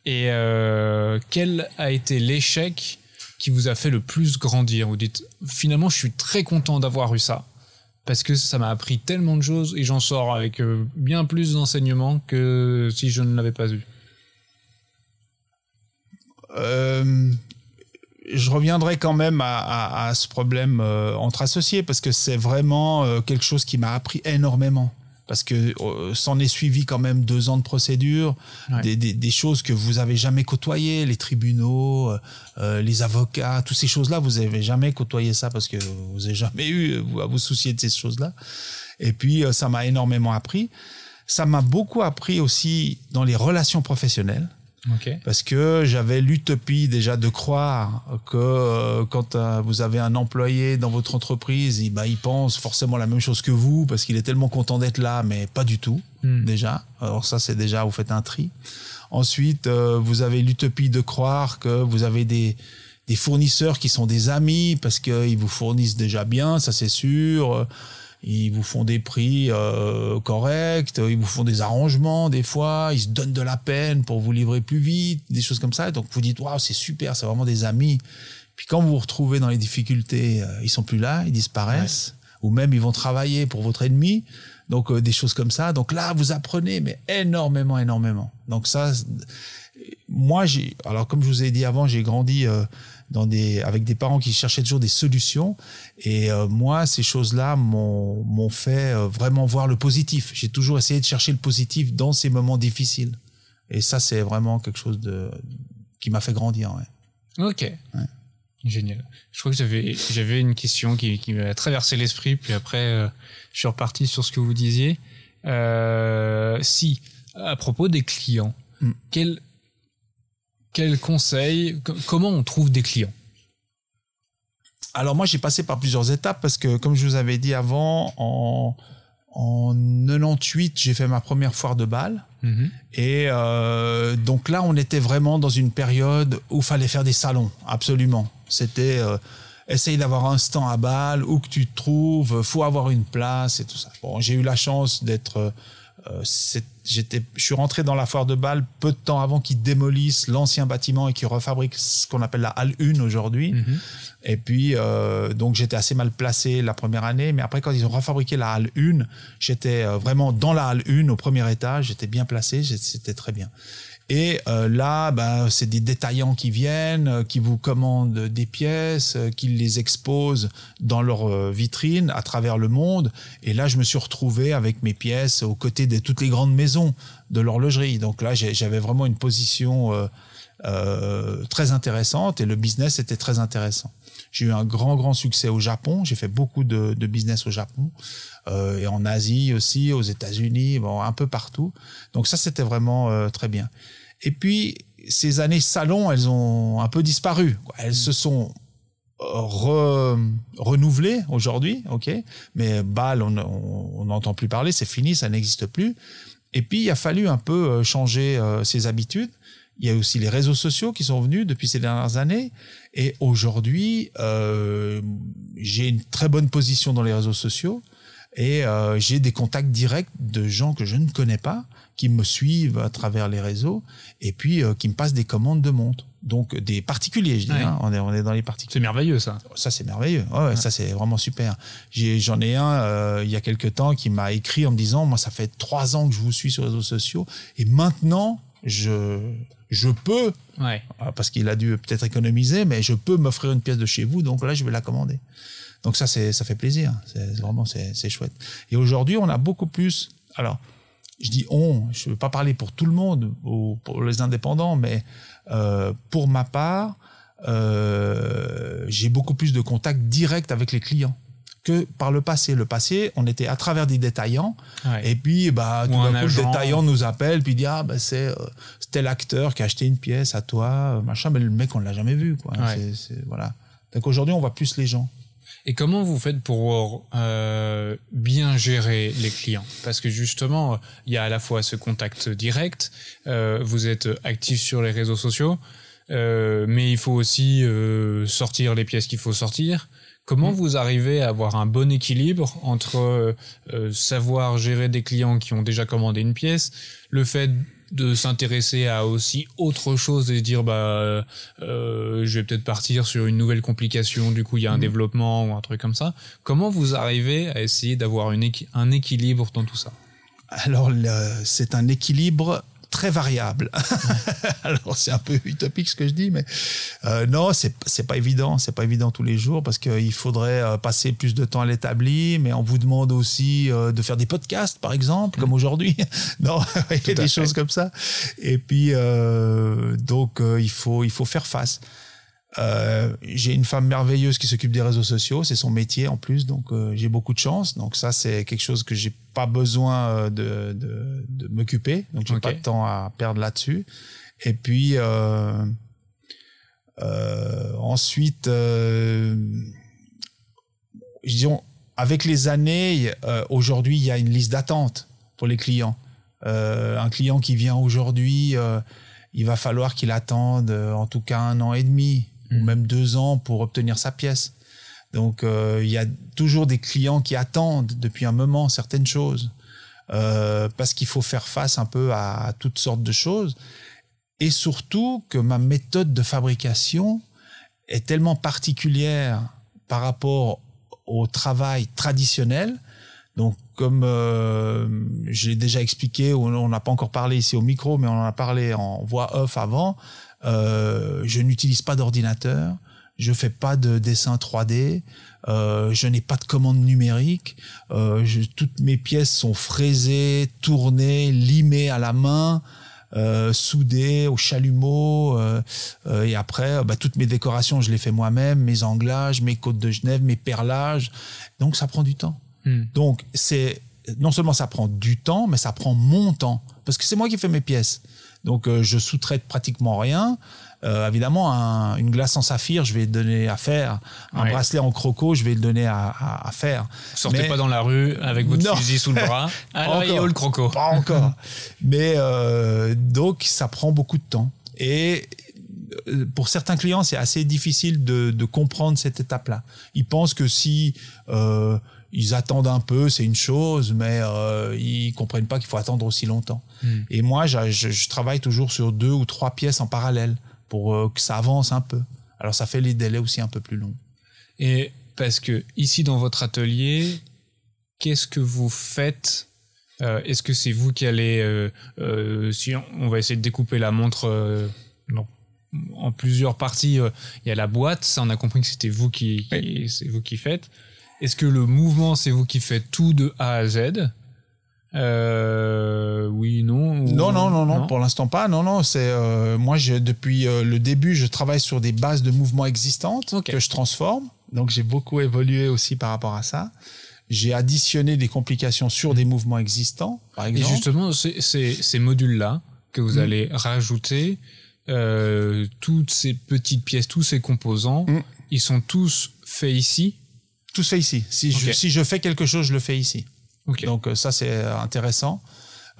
Et quel a été l'échec qui vous a fait le plus grandir? Vous dites, finalement, je suis très content d'avoir eu ça. Parce que ça m'a appris tellement de choses et j'en sors avec euh, bien plus d'enseignements que si je ne l'avais pas eu. Euh, je reviendrai quand même à, ce problème euh, entre associés parce que c'est vraiment quelque chose qui m'a appris énormément. Parce que euh, s'en est suivi quand même deux ans de procédure, Ouais. des, des- des choses que vous avez jamais côtoyées, les tribunaux, euh, euh, les avocats, toutes ces choses-là, vous avez jamais côtoyé ça parce que vous avez jamais eu euh, vous, à vous soucier de ces choses-là. Et puis euh, ça m'a énormément appris. Ça m'a beaucoup appris aussi dans les relations professionnelles Parce que j'avais l'utopie déjà de croire que euh, quand euh, vous avez un employé dans votre entreprise, il, bah, il pense forcément la même chose que vous parce qu'il est tellement content d'être là, mais pas du tout Hmm. déjà. Alors ça, c'est déjà, vous faites un tri. Ensuite, euh, vous avez l'utopie de croire que vous avez des, des fournisseurs qui sont des amis parce qu'ils vous fournissent déjà bien, ça c'est sûr. Ils vous font des prix euh, corrects, ils vous font des arrangements des fois, ils se donnent de la peine pour vous livrer plus vite, des choses comme ça. Donc vous dites waouh c'est super, c'est vraiment des amis. Puis quand vous vous retrouvez dans les difficultés, euh, ils sont plus là, ils disparaissent, ou même ils vont travailler pour votre ennemi. Donc euh, des choses comme ça. Donc là vous apprenez mais énormément, énormément. Donc ça, moi j'ai, alors comme je vous ai dit avant, j'ai grandi euh, dans des, avec des parents qui cherchaient toujours des solutions. Et euh, moi, ces choses-là m'ont fait euh, vraiment voir le positif. J'ai toujours essayé de chercher le positif dans ces moments difficiles. Et ça, c'est vraiment quelque chose de qui m'a fait grandir. Ouais. Ok. Génial. Je crois que j'avais j'avais une question qui, qui m'a traversé l'esprit, puis après euh, je suis reparti sur ce que vous disiez. Euh, si, à propos des clients, Mm. quel quel conseil, co- comment on trouve des clients? Alors moi, j'ai passé par plusieurs étapes parce que, comme je vous avais dit avant, en, en 98, j'ai fait ma première foire de Bâle. Et euh, donc là, on était vraiment dans une période où fallait faire des salons, absolument. C'était euh, essayer d'avoir un stand à Bâle, où que tu te trouves, faut avoir une place et tout ça. Bon, j'ai eu la chance d'être euh, je suis rentré dans la foire de Bâle peu de temps avant qu'ils démolissent l'ancien bâtiment et qu'ils refabriquent ce qu'on appelle la halle 1 aujourd'hui. Et puis, euh, donc j'étais assez mal placé la première année, mais après quand ils ont refabriqué la halle 1, j'étais euh, vraiment dans la halle 1 au premier étage, j'étais bien placé, c'était très bien. Et euh, là, ben, c'est des détaillants qui viennent, euh, qui vous commandent des pièces, euh, qui les exposent dans leur vitrine à travers le monde. Et là, je me suis retrouvé avec mes pièces aux côtés de toutes les grandes maisons de l'horlogerie. Donc là, j'avais vraiment une position très intéressante et le business était très intéressant. J'ai eu un grand, grand succès au Japon. J'ai fait beaucoup de, de business au Japon euh, et en Asie aussi, aux États-Unis, bon, un peu partout. Donc ça, c'était vraiment euh, très bien. Et puis, ces années salon, elles ont un peu disparu. quoi. Elles se sont euh, re- renouvelées aujourd'hui, ok. Mais Bâle, on n'entend plus parler, c'est fini, ça n'existe plus. Et puis, il a fallu un peu changer euh, ses habitudes. Il y a aussi les réseaux sociaux qui sont venus depuis ces dernières années. Et aujourd'hui, euh, j'ai une très bonne position dans les réseaux sociaux. Et euh, j'ai des contacts directs de gens que je ne connais pas, qui me suivent à travers les réseaux, et puis euh, qui me passent des commandes de montres. Donc des particuliers, je dis, Ouais. hein, on, est, on est dans les particuliers. C'est merveilleux ça. Ça, c'est merveilleux. Ouais, ouais, Ça, c'est vraiment super. J'ai- J'en ai, un euh, il y a quelque temps qui m'a écrit en me disant, moi, ça fait trois ans que je vous suis sur les réseaux sociaux, et maintenant, je, je peux, Ouais. ah, parce qu'il a dû peut-être économiser, mais je peux m'offrir une pièce de chez vous, donc là, je vais la commander. Donc ça, c'est, ça fait plaisir. C'est vraiment, c'est, c'est chouette. Et aujourd'hui, on a beaucoup plus. Alors, je dis on, je ne veux pas parler pour tout le monde ou pour les indépendants, mais euh, pour ma part, euh, j'ai beaucoup plus de contacts directs avec les clients que par le passé. Le passé, on était à travers des détaillants, Ouais. et puis bah, tout Ou un d'un coup, le détaillant nous appelle, puis dit ah bah, c'est euh, c'est tel acteur qui a acheté une pièce à toi, euh, machin, mais le mec on l'a jamais vu, quoi. Ouais. C'est- c'est- voilà. Donc aujourd'hui, on voit plus les gens. Et comment vous faites pour euh, bien gérer les clients? Parce que justement, il y a à la fois ce contact direct, euh, vous êtes actif sur les réseaux sociaux, mais il faut aussi sortir les pièces qu'il faut sortir. Comment vous arrivez à avoir un bon équilibre entre euh, euh, savoir gérer des clients qui ont déjà commandé une pièce, le fait de s'intéresser à aussi autre chose et se dire bah euh, je vais peut-être partir sur une nouvelle complication du coup il y a un Mhm. développement ou un truc comme ça. Comment vous arrivez à essayer d'avoir une équi- un équilibre dans tout ça? Alors, c'est un équilibre très variable. [LAUGHS] Alors, c'est un peu utopique ce que je dis, mais euh, non, c'est c'est pas évident. C'est pas évident tous les jours parce qu'il faudrait euh, passer plus de temps à l'établi, mais on vous demande aussi euh, de faire des podcasts, par exemple, comme aujourd'hui. [LAUGHS] non, [LAUGHS] il y a des fait. choses comme ça. Et puis, euh, donc, il faut il faut faire face. Euh, j'ai une femme merveilleuse qui s'occupe des réseaux sociaux, c'est son métier en plus, donc euh, j'ai beaucoup de chance. Donc ça, c'est quelque chose que j'ai pas besoin euh, de, de, de m'occuper, donc j'ai Ok. pas de temps à perdre là-dessus. Et puis euh, ensuite, dirais, avec les années, aujourd'hui, il y a une liste d'attente pour les clients. Un client qui vient aujourd'hui, il va falloir qu'il attende en tout cas un an et demi ou Mhm. même deux ans pour obtenir sa pièce. Donc euh, il y a toujours des clients qui attendent depuis un moment certaines choses euh, parce qu'il faut faire face un peu à, à toutes sortes de choses et surtout que ma méthode de fabrication est tellement particulière par rapport au travail traditionnel. Donc, comme euh, je l'ai déjà expliqué, on n'a pas encore parlé ici au micro, mais on en a parlé en voix off avant, euh, je n'utilise pas d'ordinateur, je fais pas de dessin 3D, euh, je n'ai pas de commande numérique, euh, je- toutes mes pièces sont fraisées, tournées, limées à la main, euh, soudées au chalumeau, et après, bah, toutes mes décorations, je les fais moi-même, mes anglages, mes côtes de Genève, mes perlages, donc ça prend du temps. Hmm. Donc, c'est non seulement ça prend du temps, mais ça prend mon temps parce que c'est moi qui fais mes pièces. Donc, euh, je sous-traite pratiquement rien. Euh, évidemment, un- une glace en saphir, je vais le donner à faire. Un Ouais. bracelet en croco, je vais le donner à, à- à faire. sortez Mais- pas dans la rue avec votre Non. fusil sous le bras [LAUGHS] alors il y a le croco Pas encore. Mais euh, donc, ça prend beaucoup de temps. Et euh, pour certains clients, c'est assez difficile de, de comprendre cette étape-là. Ils pensent que si euh, ils attendent un peu, c'est une chose, mais euh, ils comprennent pas qu'il faut attendre aussi longtemps. Hmm. Et moi, je, je travaille toujours sur deux ou trois pièces en parallèle pour euh, que ça avance un peu. Alors, ça fait les délais aussi un peu plus longs. Et parce que ici dans votre atelier, qu'est-ce que vous faites Euh, Est-ce que c'est vous qui allez, euh, si on, on va essayer de découper la montre non, en plusieurs parties, il y a la boîte, ça on a compris que c'était vous qui, qui- c'est vous qui faites. Est-ce que le mouvement c'est vous qui faites tout de A à Z? Euh, Oui, non. ou- Non, non, non, non, pour l'instant pas. Non, non, c'est euh, moi je, depuis euh, le début, je travaille sur des bases de mouvements existantes que je transforme. Donc j'ai beaucoup évolué aussi par rapport à ça. J'ai additionné des complications sur des mouvements existants, par Et exemple. justement, ces, ces, ces modules-là que vous Mm. allez rajouter, euh, toutes ces petites pièces, tous ces composants, Mm. ils sont tous faits ici? Tout se fait ici. Si, je, si je fais quelque chose, je le fais ici. Ok. Donc euh, ça c'est euh, intéressant.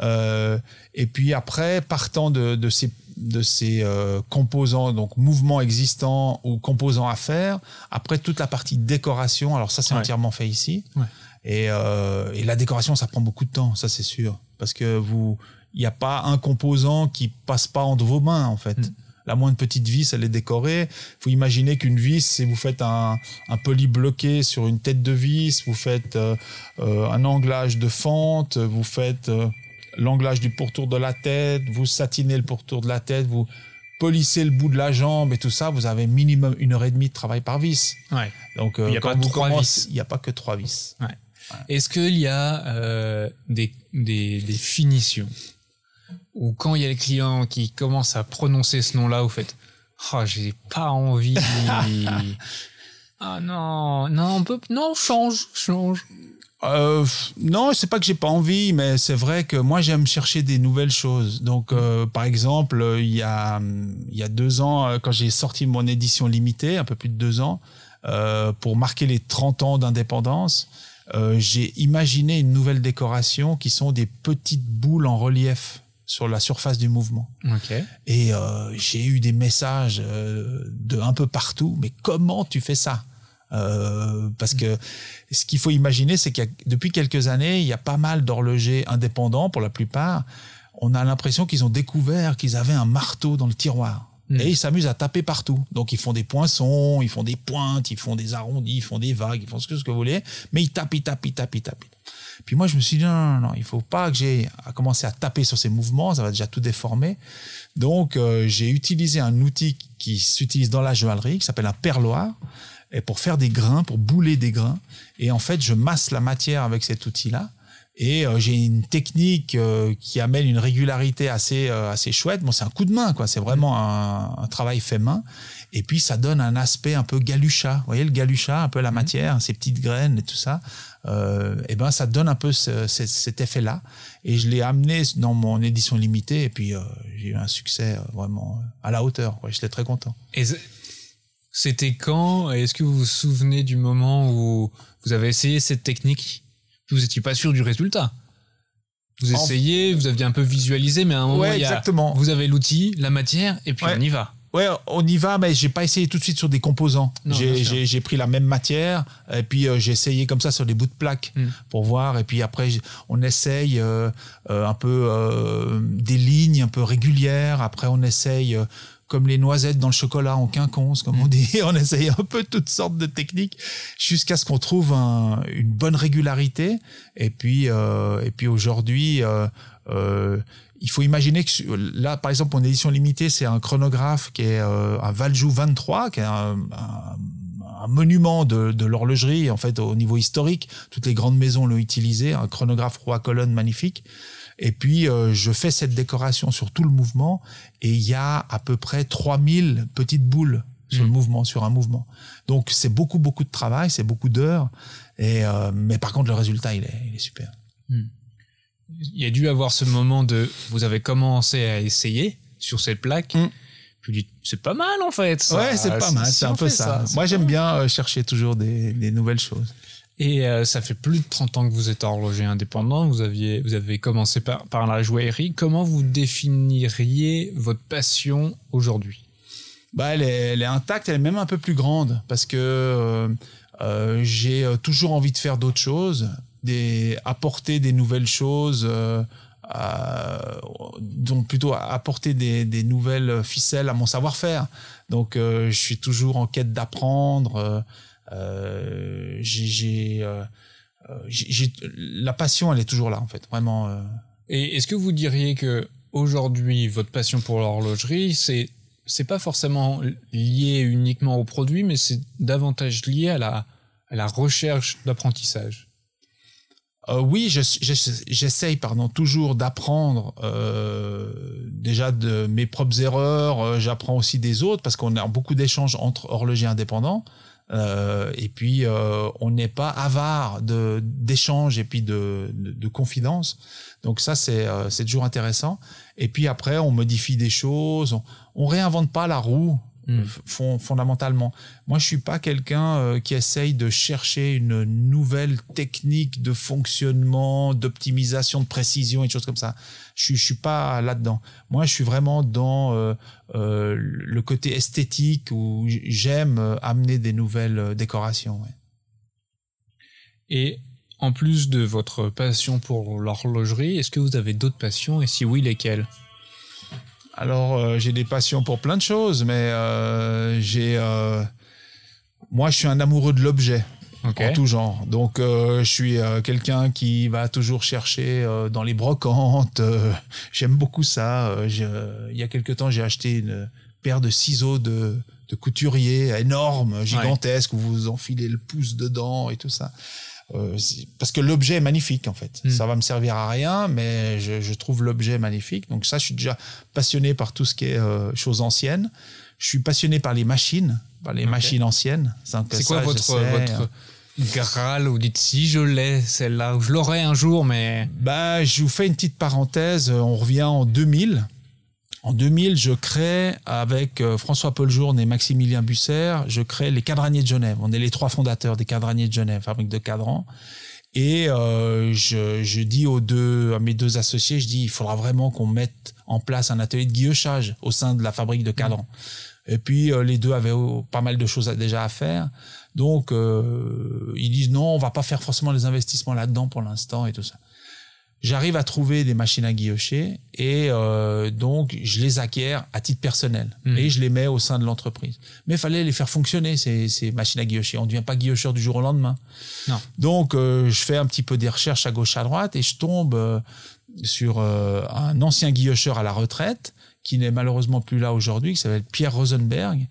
Euh, et puis après, partant de, de ces, de ces euh, composants, donc mouvements existants ou composants à faire, après toute la partie décoration, alors ça c'est Ouais. entièrement fait ici. Ouais. Et, euh, et la décoration, ça prend beaucoup de temps, ça c'est sûr, parce que vous, il n'y a pas un composant qui passe pas entre vos mains en fait. Mm. La moindre petite vis, elle est décorée. Faut imaginer qu'une vis, si vous faites un, un poli bloqué sur une tête de vis, vous faites euh, euh, un anglage de fente, vous faites euh, l'anglage du pourtour de la tête, vous satinez le pourtour de la tête, vous polissez le bout de la jambe et tout ça, vous avez minimum une heure et demie de travail par vis. Ouais. Donc euh, Il y a quand pas vous trois commencez- vis. il n'y a pas que trois vis. Est-ce qu'il y a euh, des, des, des finitions? Ou quand il y a le client qui commence à prononcer ce nom-là, vous faites Ah, j'ai pas envie. [LAUGHS] ah non, non, on peut, non, change, change. Euh, non, c'est pas que j'ai pas envie, mais c'est vrai que moi j'aime chercher des nouvelles choses. Donc, euh, par exemple, il y a hum, il y a deux ans, euh, quand j'ai sorti mon édition limitée, un peu plus de deux ans, euh, pour marquer les 30 ans d'indépendance, j'ai imaginé une nouvelle décoration qui sont des petites boules en relief sur la surface du mouvement. Et euh, j'ai eu des messages euh, de un peu partout. Mais comment tu fais ça? Euh, Parce que ce qu'il faut imaginer, c'est a, depuis quelques années, il y a pas mal d'horlogers indépendants, pour la plupart. On a l'impression qu'ils ont découvert qu'ils avaient un marteau dans le tiroir. Mm. Et ils s'amusent à taper partout. Donc ils font des poinçons, ils font des pointes, ils font des arrondis, ils font des vagues, ils font ce que, ce que vous voulez. Mais ils tapent, ils tapent, ils tapent, ils tapent. Puis moi, je me suis dit, non, non, non, il faut pas que j'ai à commencer à taper sur ces mouvements, ça va déjà tout déformer. Donc, euh, j'ai utilisé un outil qui s'utilise dans la joaillerie, qui s'appelle un perloir, et pour faire des grains, pour bouler des grains. Et en fait, je masse la matière avec cet outil-là. Et euh, j'ai une technique euh, qui amène une régularité assez assez chouette. Bon, c'est un coup de main, quoi. C'est vraiment un travail fait main. Et puis ça donne un aspect un peu galucha. Vous voyez le galucha, un peu la matière, ces petites graines et tout ça. Euh, et ben ça donne un peu ce- ce- cet effet-là. Et je l'ai amené dans mon édition limitée. Et puis euh, j'ai eu un succès euh, vraiment à la hauteur. Ouais, J'étais très content. Et c'était quand? Est-ce que vous vous souvenez du moment où vous avez essayé cette technique? Vous n'étiez pas sûr du résultat. Vous essayez, vous aviez un peu visualisé, mais à un moment, Ouais, il y a- exactement. vous avez l'outil, la matière, et puis Ouais. on y va. Ouais, on y va, mais j'ai pas essayé tout de suite sur des composants. J'ai- pris la même matière et puis euh, j'ai essayé comme ça sur des bouts de plaques Mm. pour voir. Et puis après, on essaye euh, euh, un peu des lignes un peu régulières. Après, on essaye comme les noisettes dans le chocolat en quinconce, comme Mm. on dit. [LAUGHS] On essaye un peu toutes sortes de techniques jusqu'à ce qu'on trouve un- une bonne régularité. Et puis, et puis aujourd'hui. Euh, il faut imaginer que là, par exemple, mon édition limitée, c'est un chronographe qui est euh, un Valjoux 23, qui est un, un- un monument de, de l'horlogerie, en fait, au niveau historique. Toutes les grandes maisons l'ont utilisé, un chronographe roi colonne magnifique. Et puis, euh, je fais cette décoration sur tout le mouvement, et il y a à peu près 3000 petites boules sur le Mm. mouvement, sur un mouvement. Donc, c'est beaucoup, beaucoup de travail, c'est beaucoup d'heures. Et, euh, mais par contre, le résultat, il est, il est super. Il y a dû avoir ce moment de vous avez commencé à essayer sur cette plaque, Mm. puis vous dites c'est pas mal en fait. ça. ouais, c'est pas mal, si c'est un peu ça. Moi, j'aime bien euh, chercher toujours des, des nouvelles choses. Et euh, ça fait plus de 30 ans que vous êtes horloger indépendant. Vous aviez, vous avez commencé par, par la joaillerie. Comment vous définiriez votre passion aujourd'hui? Bah, elle est, elle est intacte, elle est même un peu plus grande parce que euh, j'ai toujours envie de faire d'autres choses, des, apporter des nouvelles choses, euh, à- donc plutôt apporter des, des nouvelles ficelles à mon savoir-faire. Donc, euh, je suis toujours en quête d'apprendre. euh, euh, euh, euh, j'ai- la passion, elle est toujours là en fait, vraiment. Et est-ce que vous diriez que aujourd'hui votre passion pour l'horlogerie, c'est c'est pas forcément lié uniquement au produit, mais c'est davantage lié à la à la recherche d'apprentissage? Euh, oui, je- je- j'essaye pardon toujours d'apprendre euh, déjà de mes propres erreurs. euh, J'apprends aussi des autres parce qu'on a beaucoup d'échanges entre horlogers indépendants. Euh, et puis euh, on n'est pas avare de d'échanges et puis de, de, de confidences. Donc ça c'est euh, c'est toujours intéressant. Et puis après on modifie des choses, on, on réinvente pas la roue Mm. f- fond- fondamentalement. Moi, je suis pas quelqu'un euh, qui essaye de chercher une nouvelle technique de fonctionnement, d'optimisation, de précision et des choses comme ça. Je suis, je suis pas là-dedans. Moi, je suis vraiment dans euh, euh, le côté esthétique où j'aime euh, amener des nouvelles euh, décorations. ouais. Et en plus de votre passion pour l'horlogerie, est-ce que vous avez d'autres passions? Et si oui, lesquelles? Alors, euh, j'ai des passions pour plein de choses, mais euh, j'ai. euh, moi, je suis un amoureux de l'objet. Ok. En tout genre. Donc, euh, je suis euh, quelqu'un qui va toujours chercher euh, dans les brocantes. [LAUGHS] J'aime beaucoup ça. Euh, il y a quelque temps, j'ai acheté une paire de ciseaux de, de couturier énorme, gigantesque, où vous enfilez le pouce dedans et tout ça. Euh, parce que l'objet est magnifique en fait. Mm. Ça va me servir à rien, mais je, je trouve l'objet magnifique. Donc ça, je suis déjà passionné par tout ce qui est euh, choses anciennes. Je suis passionné par les machines, par les machines anciennes. C'est quoi ça, votre, sais. hein. votre Graal Vous dites si je l'ai, celle-là, ou je l'aurai un jour, mais. Bah, je vous fais une petite parenthèse. On revient en 2000. En 2000, je crée avec euh, François-Paul Journe et Maximilien Busser, je crée les Cadraniers de Genève. On est les trois fondateurs des Cadraniers de Genève, fabrique de cadrans. Et euh, je, je dis aux deux, à mes deux associés, je dis, il faudra vraiment qu'on mette en place un atelier de guillochage au sein de la fabrique de cadrans. Et puis euh, les deux avaient oh, pas mal de choses à- déjà à faire. Donc euh, ils disent non, on va pas faire forcément les investissements là-dedans pour l'instant et tout ça. J'arrive à trouver des machines à guillocher et euh, donc je les acquiers à titre personnel Mhm. et je les mets au sein de l'entreprise. Mais il fallait les faire fonctionner ces, ces machines à guillocher. On ne devient pas guillocheur du jour au lendemain. Non. Donc euh, je fais un petit peu des recherches à gauche à droite et je tombe euh, sur euh, un ancien guillocheur à la retraite qui n'est malheureusement plus là aujourd'hui, qui s'appelle Pierre Rosenberg.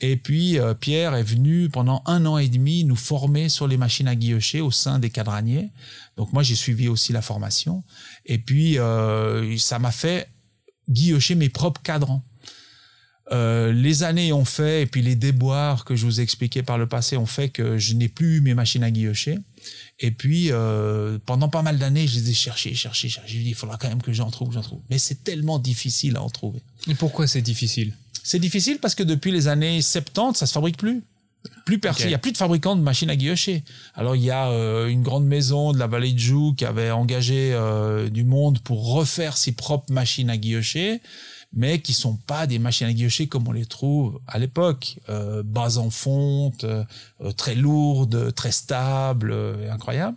Et puis euh, Pierre est venu pendant un an et demi nous former sur les machines à guillocher au sein des cadraniers. Donc moi j'ai suivi aussi la formation. Et puis euh, ça m'a fait guillocher mes propres cadrans. Euh, les années ont fait, et puis les déboires que je vous ai expliqués par le passé ont fait que je n'ai plus eu mes machines à guillocher. Et puis, euh, pendant pas mal d'années, je les ai cherchées, cherchées, cherchées. J'ai dit, il faudra quand même que j'en trouve, j'en trouve. Mais c'est tellement difficile à en trouver. Et pourquoi c'est difficile? C'est difficile parce que depuis les années 70, ça se fabrique plus. Plus personne, il y a plus de fabricants de machines à guillocher. Alors il y a euh, une grande maison de la vallée de Joux qui avait engagé euh, du monde pour refaire ses propres machines à guillocher, mais qui sont pas des machines à guillocher comme on les trouve à l'époque, euh, bas en fonte, euh, euh, très lourdes, très stables, euh, incroyables.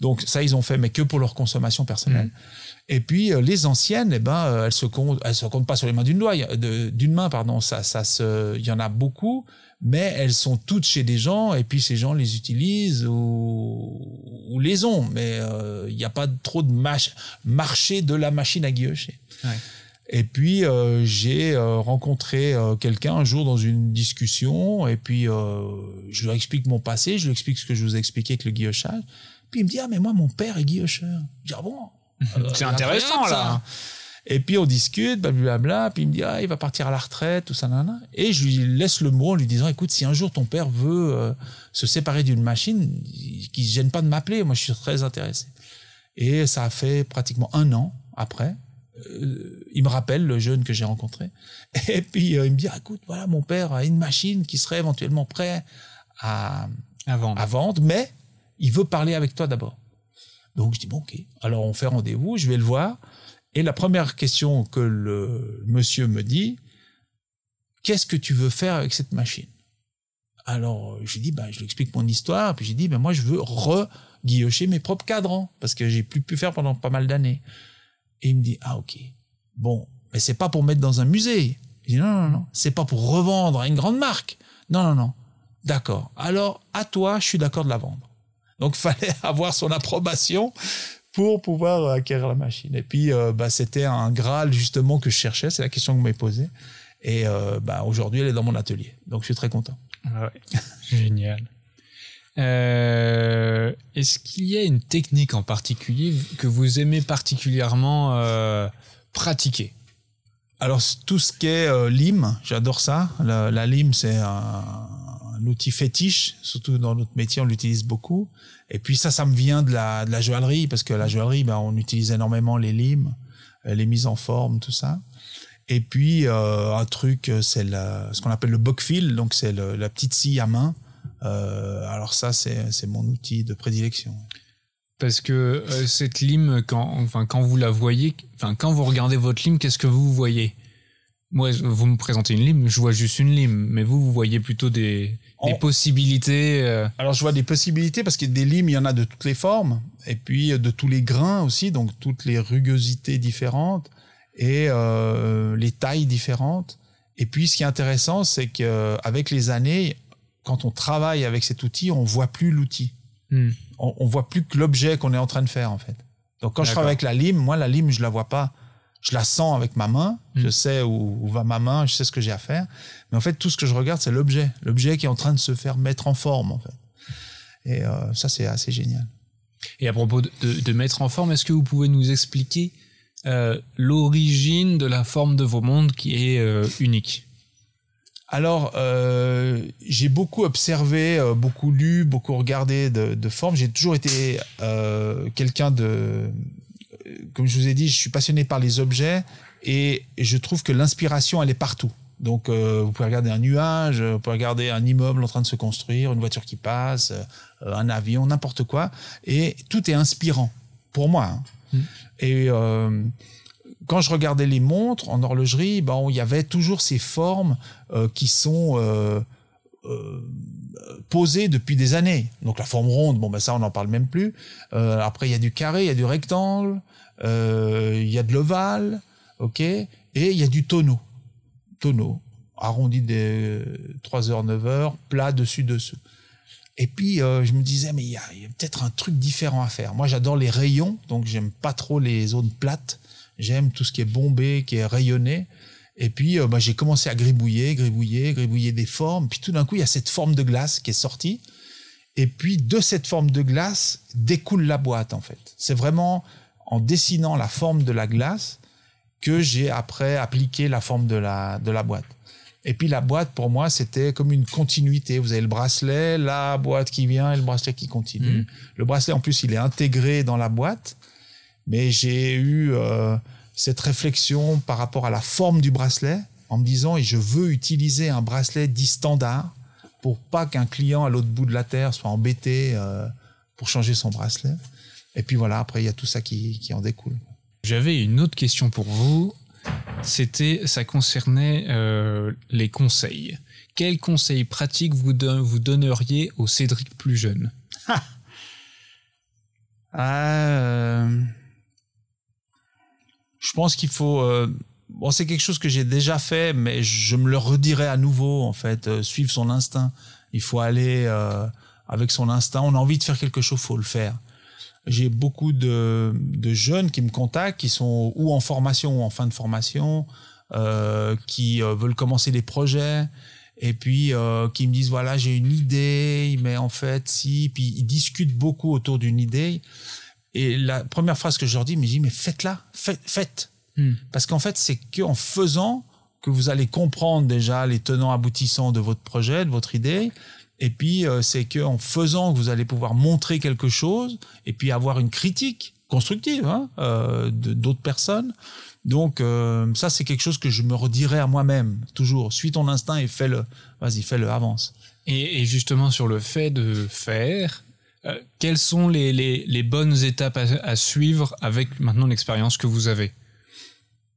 Donc ça ils ont fait, mais que pour leur consommation personnelle. Et puis euh, les anciennes, eh ben, euh, elles se comptent, elles se comptent pas sur les mains d'une doigt, d'une main, pardon. Ça, ça se, il y en a beaucoup, mais elles sont toutes chez des gens, et puis ces gens les utilisent ou, ou les ont, mais euh, il n'y a pas trop de mach- marché de la machine à guillocher. Ouais. Et puis euh, j'ai euh, rencontré euh, quelqu'un un jour dans une discussion, et puis euh, je lui explique mon passé, je lui explique ce que je vous ai expliqué avec le guillochage. Puis il me dit ah mais moi mon père est guillocheur. Je dis ah bon? [LAUGHS] Euh, C'est intéressant, là. Et puis on discute, blablabla, puis il me dit ah il va partir à la retraite, tout ça, nanana. Et je lui laisse le mot en lui disant écoute si un jour ton père veut euh, se séparer d'une machine, qu'il se gêne pas de m'appeler, moi je suis très intéressé. Et ça a fait pratiquement un an après. Euh, il me rappelle le jeune que j'ai rencontré. [LAUGHS] Et puis euh, il me dit ah, écoute voilà mon père a une machine qui serait éventuellement prêt à à vendre à vendre, mais il veut parler avec toi d'abord. Donc je dis bon ok. Alors on fait rendez-vous, je vais le voir. Et la première question que le monsieur me dit, qu'est-ce que tu veux faire avec cette machine? Alors je dis bah je lui explique mon histoire, puis j'ai dit ben moi je veux re-guillocher mes propres cadrans parce que j'ai plus pu faire pendant pas mal d'années. Et il me dit ah ok bon mais c'est pas pour mettre dans un musée. Je dis non non non c'est pas pour revendre à une grande marque. Non non non D'accord. Alors, à toi, je suis d'accord de la vendre. Donc, [LAUGHS] fallait avoir son approbation pour pouvoir acquérir la machine. Et puis, euh, bah, c'était un Graal, justement, que je cherchais. C'est la question que vous m'avez posée. Et euh, bah, aujourd'hui, elle est dans mon atelier. Donc, je suis très content. Ah ouais. [LAUGHS] Génial. Euh, Est-ce qu'il y a une technique en particulier que vous aimez particulièrement euh, pratiquer? Alors, tout ce qui est euh, lime, j'adore ça. La, lime, c'est un, outil fétiche, surtout dans notre métier, on l'utilise beaucoup. Et puis ça, ça me vient de la, joaillerie, parce que la joaillerie, ben, on utilise énormément les limes, euh, les mises en forme, tout ça. Et puis un truc, c'est ce qu'on appelle le bockfill, donc c'est la petite scie à main. Euh, alors ça, c'est mon outil de prédilection. Parce que euh, cette lime, quand, enfin, quand vous la voyez, enfin, quand vous regardez votre lime, qu'est-ce que vous voyez? Moi, vous me présentez une lime, je vois juste une lime, mais vous, vous voyez plutôt des, des possibilités. Euh. Alors, je vois des possibilités parce que des limes, il y en a de toutes les formes, et puis de tous les grains aussi, donc toutes les rugosités différentes et euh, les tailles différentes. Et puis, ce qui est intéressant, c'est qu'avec les années, quand on travaille avec cet outil, on voit plus l'outil. Hmm. On, on voit plus que l'objet qu'on est en train de faire, en fait. Donc, quand je travaille avec la lime, moi, la lime, je la vois pas je la sens avec ma main, je mm. sais où, va ma main, je sais ce que j'ai à faire. Mais en fait, tout ce que je regarde, c'est l'objet. L'objet qui est en train de se faire mettre en forme, en fait. Et euh, ça, c'est assez génial. Et à propos de, mettre en forme, est-ce que vous pouvez nous expliquer euh, l'origine de la forme de vos mondes qui est euh, unique? Alors, j'ai beaucoup observé, beaucoup lu, beaucoup regardé de, de formes. J'ai toujours été quelqu'un de comme je vous ai dit, je suis passionné par les objets et je trouve que l'inspiration, elle est partout. Donc, euh, vous pouvez regarder un nuage, vous pouvez regarder un immeuble en train de se construire, une voiture qui passe, euh, un avion, n'importe quoi, et tout est inspirant pour moi. Hein. Mm. Et euh, quand je regardais les montres en horlogerie, bon, il y avait toujours ces formes qui sont posées depuis des années. Donc la forme ronde, bon ben ça on n'en parle même plus. après il y a du carré, il y a du rectangle, euh, il y a de l'ovale, ok, et il y a du tonneau, tonneau, arrondi de 3h, 9h, plat dessus, dessous. Et puis euh, je me disais mais il y a, peut-être un truc différent à faire. Moi j'adore les rayons, donc j'aime pas trop les zones plates. J'aime tout ce qui est bombé, qui est rayonné. Et puis euh, bah, j'ai commencé à gribouiller, gribouiller, gribouiller des formes. Puis tout d'un coup il y a cette forme de glace qui est sortie. Et puis de cette forme de glace découle la boîte en fait. C'est vraiment en dessinant la forme de la glace que j'ai après appliqué la forme de la, de la boîte. Et puis la boîte, pour moi, c'était comme une continuité. Vous avez le bracelet, la boîte qui vient et le bracelet qui continue. Mm. Le bracelet, en plus, il est intégré dans la boîte. Mais j'ai eu euh, cette réflexion par rapport à la forme du bracelet en me disant, et je veux utiliser un bracelet dit standard pour pas qu'un client à l'autre bout de la terre soit embêté euh, pour changer son bracelet. Et puis voilà, après, il y a tout ça qui, qui en découle. J'avais une autre question pour vous. C'était, ça concernait euh, les conseils. Quels conseils pratiques vous, vous donneriez au Cédric plus jeune? Euh, Je pense qu'il faut. Euh, bon, c'est quelque chose que j'ai déjà fait, mais je me le redirai à nouveau. En fait, suivre son instinct. Il faut aller avec son instinct. On a envie de faire quelque chose, faut le faire j'ai beaucoup de, de, jeunes qui me contactent, qui sont ou en formation ou en fin de formation, euh, qui euh, veulent commencer des projets et puis euh, qui me disent voilà j'ai une idée, mais en fait si, puis ils discutent beaucoup autour d'une idée. Et la première phrase que je leur dis, mais je dis mais faites-la, faites, faites. Hmm. parce qu'en fait c'est qu'en faisant que vous allez comprendre déjà les tenants aboutissants de votre projet, de votre idée, et puis, euh, c'est qu'en faisant que vous allez pouvoir montrer quelque chose et puis avoir une critique constructive hein, euh, d'autres personnes. Donc, euh, ça, c'est quelque chose que je me redirai à moi-même, toujours. Suis ton instinct et fais-le. Vas-y, fais-le, avance. Et, et, justement, sur le fait de faire, euh, quelles sont les, bonnes étapes à, suivre avec maintenant l'expérience que vous avez?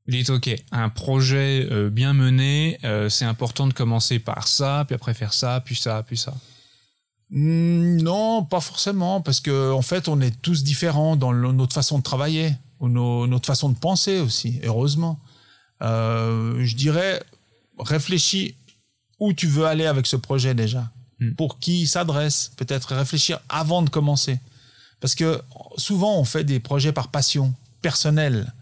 Dites ok, un projet euh, bien mené, euh, c'est important de commencer par ça, puis après faire ça, puis ça, puis ça. Hmm, non, pas forcément, parce que en fait, on est tous différents dans notre façon de travailler ou notre façon de penser aussi. Heureusement, je dirais, réfléchis où tu veux aller avec ce projet déjà, hmm. pour qui il s'adresse. Peut-être réfléchir avant de commencer, parce que souvent on fait des projets par passion personnelle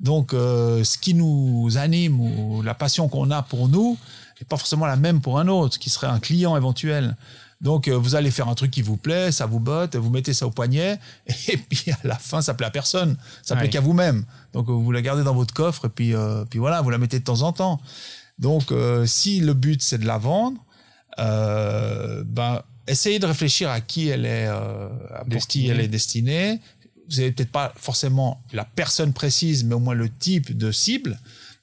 donc, euh, ce qui nous anime ou la passion qu'on a pour nous n'est pas forcément la même pour un autre, qui serait un client éventuel. Donc, euh, vous allez faire un truc qui vous plaît, ça vous botte, vous mettez ça au poignet, [LAUGHS] et puis à la fin, ça plaît à personne, ça plaît qu'à vous-même. Donc, vous la gardez dans votre coffre, et puis, euh, puis voilà, vous la mettez de temps en temps. Donc, si le but c'est de la vendre, ben, essayez de réfléchir à qui elle est, pour qui elle est destinée, vous n'avez peut-être pas forcément la personne précise, mais au moins le type de cible.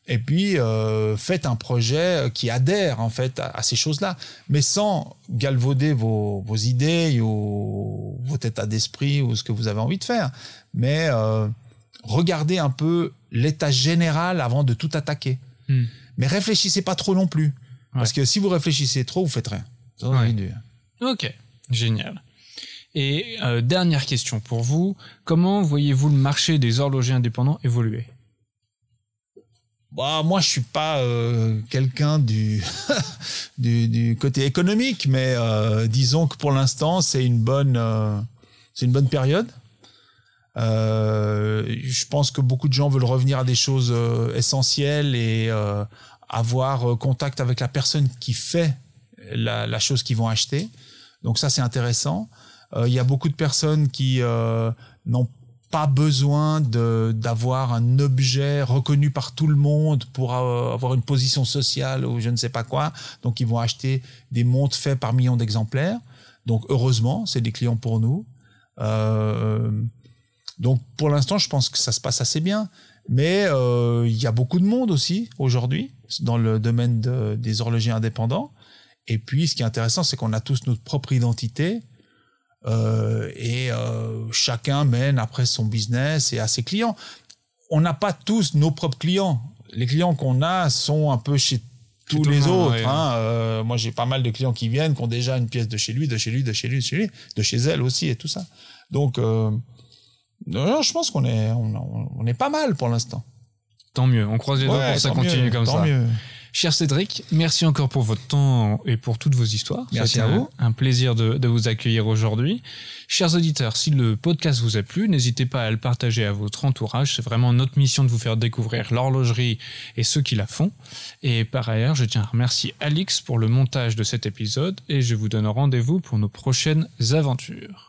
Et puis euh, faites un projet qui adhère en fait à, ces choses-là, mais sans galvauder vos, vos idées ou votre état d'esprit ou ce que vous avez envie de faire. Mais euh, regardez un peu l'état général avant de tout attaquer. Hmm. Mais réfléchissez pas trop non plus. Parce que si vous réfléchissez trop, vous faites rien. Ok, génial. Et euh, dernière question pour vous, comment voyez-vous le marché des horlogers indépendants évoluer? Bah, moi, je suis pas euh, quelqu'un [LAUGHS] du, du, côté économique, mais euh, disons que pour l'instant, c'est une bonne, c'est une bonne période. je pense que beaucoup de gens veulent revenir à des choses essentielles et avoir contact avec la personne qui fait la, chose qu'ils vont acheter. Donc ça, c'est intéressant. Euh, il y a beaucoup de personnes qui euh, n'ont pas besoin d'avoir un objet reconnu par tout le monde pour euh, avoir une position sociale ou je ne sais pas quoi. Donc ils vont acheter des montres faites par millions d'exemplaires. Donc heureusement, c'est des clients pour nous. donc pour l'instant, je pense que ça se passe assez bien. Mais il y a beaucoup de monde aussi aujourd'hui dans le domaine des horlogers indépendants. Et puis, ce qui est intéressant, c'est qu'on a tous notre propre identité. Euh, et euh, chacun mène après son business et à ses clients. On n'a pas tous nos propres clients. Les clients qu'on a sont un peu chez tous les autres. Hein. Euh, moi, j'ai pas mal de clients qui viennent, qui ont déjà une pièce de chez lui, de chez lui, de chez lui, de chez lui, de chez elle aussi et tout ça. Donc, je pense qu'on est, on, on, est pas mal pour l'instant. Tant mieux. On croise les doigts pour que ça continue comme tant ça. Mieux. Cher Cédric, merci encore pour votre temps et pour toutes vos histoires. Merci à vous. Un, plaisir de, vous accueillir aujourd'hui. Chers auditeurs, si le podcast vous a plu, n'hésitez pas à le partager à votre entourage. C'est vraiment notre mission de vous faire découvrir l'horlogerie et ceux qui la font. Et par ailleurs, je tiens à remercier Alix pour le montage de cet épisode et je vous donne rendez-vous pour nos prochaines aventures.